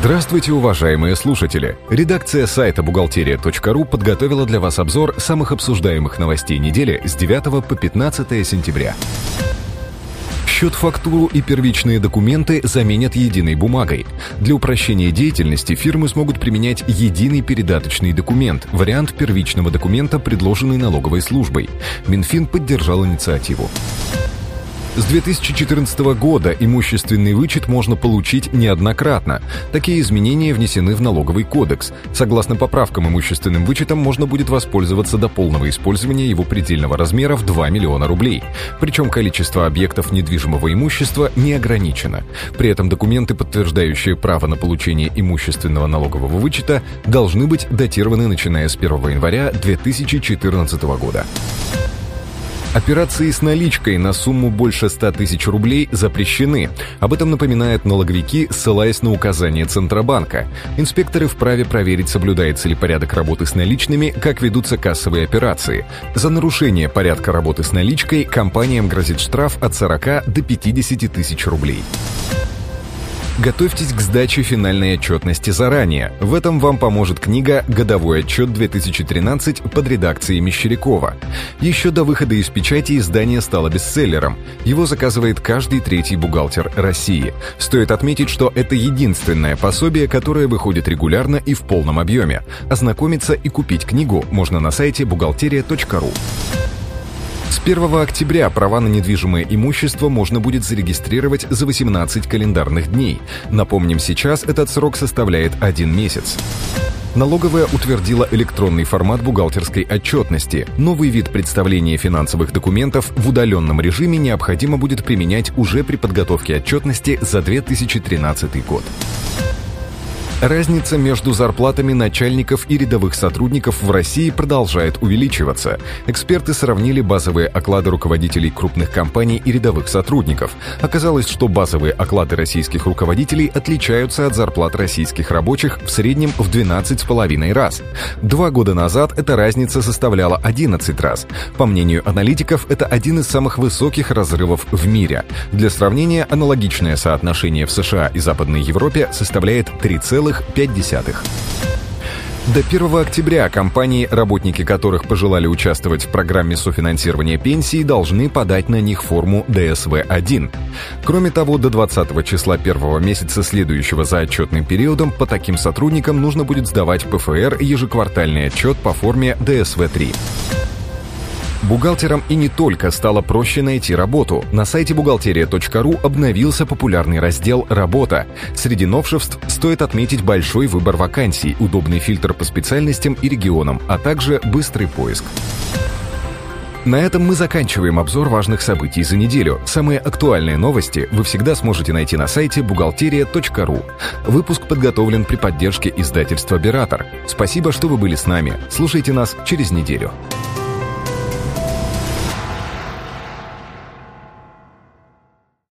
Здравствуйте, уважаемые слушатели! Редакция сайта «Бухгалтерия.ру» подготовила для вас обзор самых обсуждаемых новостей недели с 9 по 15 сентября. Счет, фактуру и первичные документы заменят единой бумагой. Для упрощения деятельности фирмы смогут применять единый передаточный документ, вариант первичного документа, предложенный налоговой службой. Минфин поддержал инициативу. С 2014 года имущественный вычет можно получить неоднократно. Такие изменения внесены в налоговый кодекс. Согласно поправкам имущественным вычетом можно будет воспользоваться до полного использования его предельного размера в 2 миллиона рублей. Причем количество объектов недвижимого имущества не ограничено. При этом документы, подтверждающие право на получение имущественного налогового вычета, должны быть датированы начиная с 1 января 2014 года. Операции с наличкой на сумму больше 100 тысяч рублей запрещены. Об этом напоминают налоговики, ссылаясь на указания Центробанка. Инспекторы вправе проверить, соблюдается ли порядок работы с наличными, как ведутся кассовые операции. За нарушение порядка работы с наличкой компаниям грозит штраф от 40 до 50 тысяч рублей. Готовьтесь к сдаче финальной отчетности заранее. В этом вам поможет книга «Годовой отчет 2013» под редакцией Мещерякова. Еще до выхода из печати издание стало бестселлером. Его заказывает каждый третий бухгалтер России. Стоит отметить, что это единственное пособие, которое выходит регулярно и в полном объеме. Ознакомиться и купить книгу можно на сайте бухгалтерия.ру. С 1 октября права на недвижимое имущество можно будет зарегистрировать за 18 календарных дней. Напомним, сейчас этот срок составляет один месяц. Налоговая утвердила электронный формат бухгалтерской отчетности. Новый вид представления финансовых документов в удаленном режиме необходимо будет применять уже при подготовке отчетности за 2013 год. Разница между зарплатами начальников и рядовых сотрудников в России продолжает увеличиваться. Эксперты сравнили базовые оклады руководителей крупных компаний и рядовых сотрудников. Оказалось, что базовые оклады российских руководителей отличаются от зарплат российских рабочих в среднем в 12,5 раз. Два года назад эта разница составляла 11 раз. По мнению аналитиков, это один из самых высоких разрывов в мире. Для сравнения, аналогичное соотношение в США и Западной Европе составляет 3,5 2,5. До 1 октября компании, работники которых пожелали участвовать в программе софинансирования пенсии, должны подать на них форму ДСВ-1. Кроме того, до 20 числа первого месяца следующего за отчетным периодом по таким сотрудникам нужно будет сдавать ПФР ежеквартальный отчет по форме ДСВ-3. Бухгалтерам и не только стало проще найти работу. На сайте бухгалтерия.ру обновился популярный раздел «Работа». Среди новшеств стоит отметить большой выбор вакансий, удобный фильтр по специальностям и регионам, а также быстрый поиск. На этом мы заканчиваем обзор важных событий за неделю. Самые актуальные новости вы всегда сможете найти на сайте бухгалтерия.ру. Выпуск подготовлен при поддержке издательства «Биратор». Спасибо, что вы были с нами. Слушайте нас через неделю.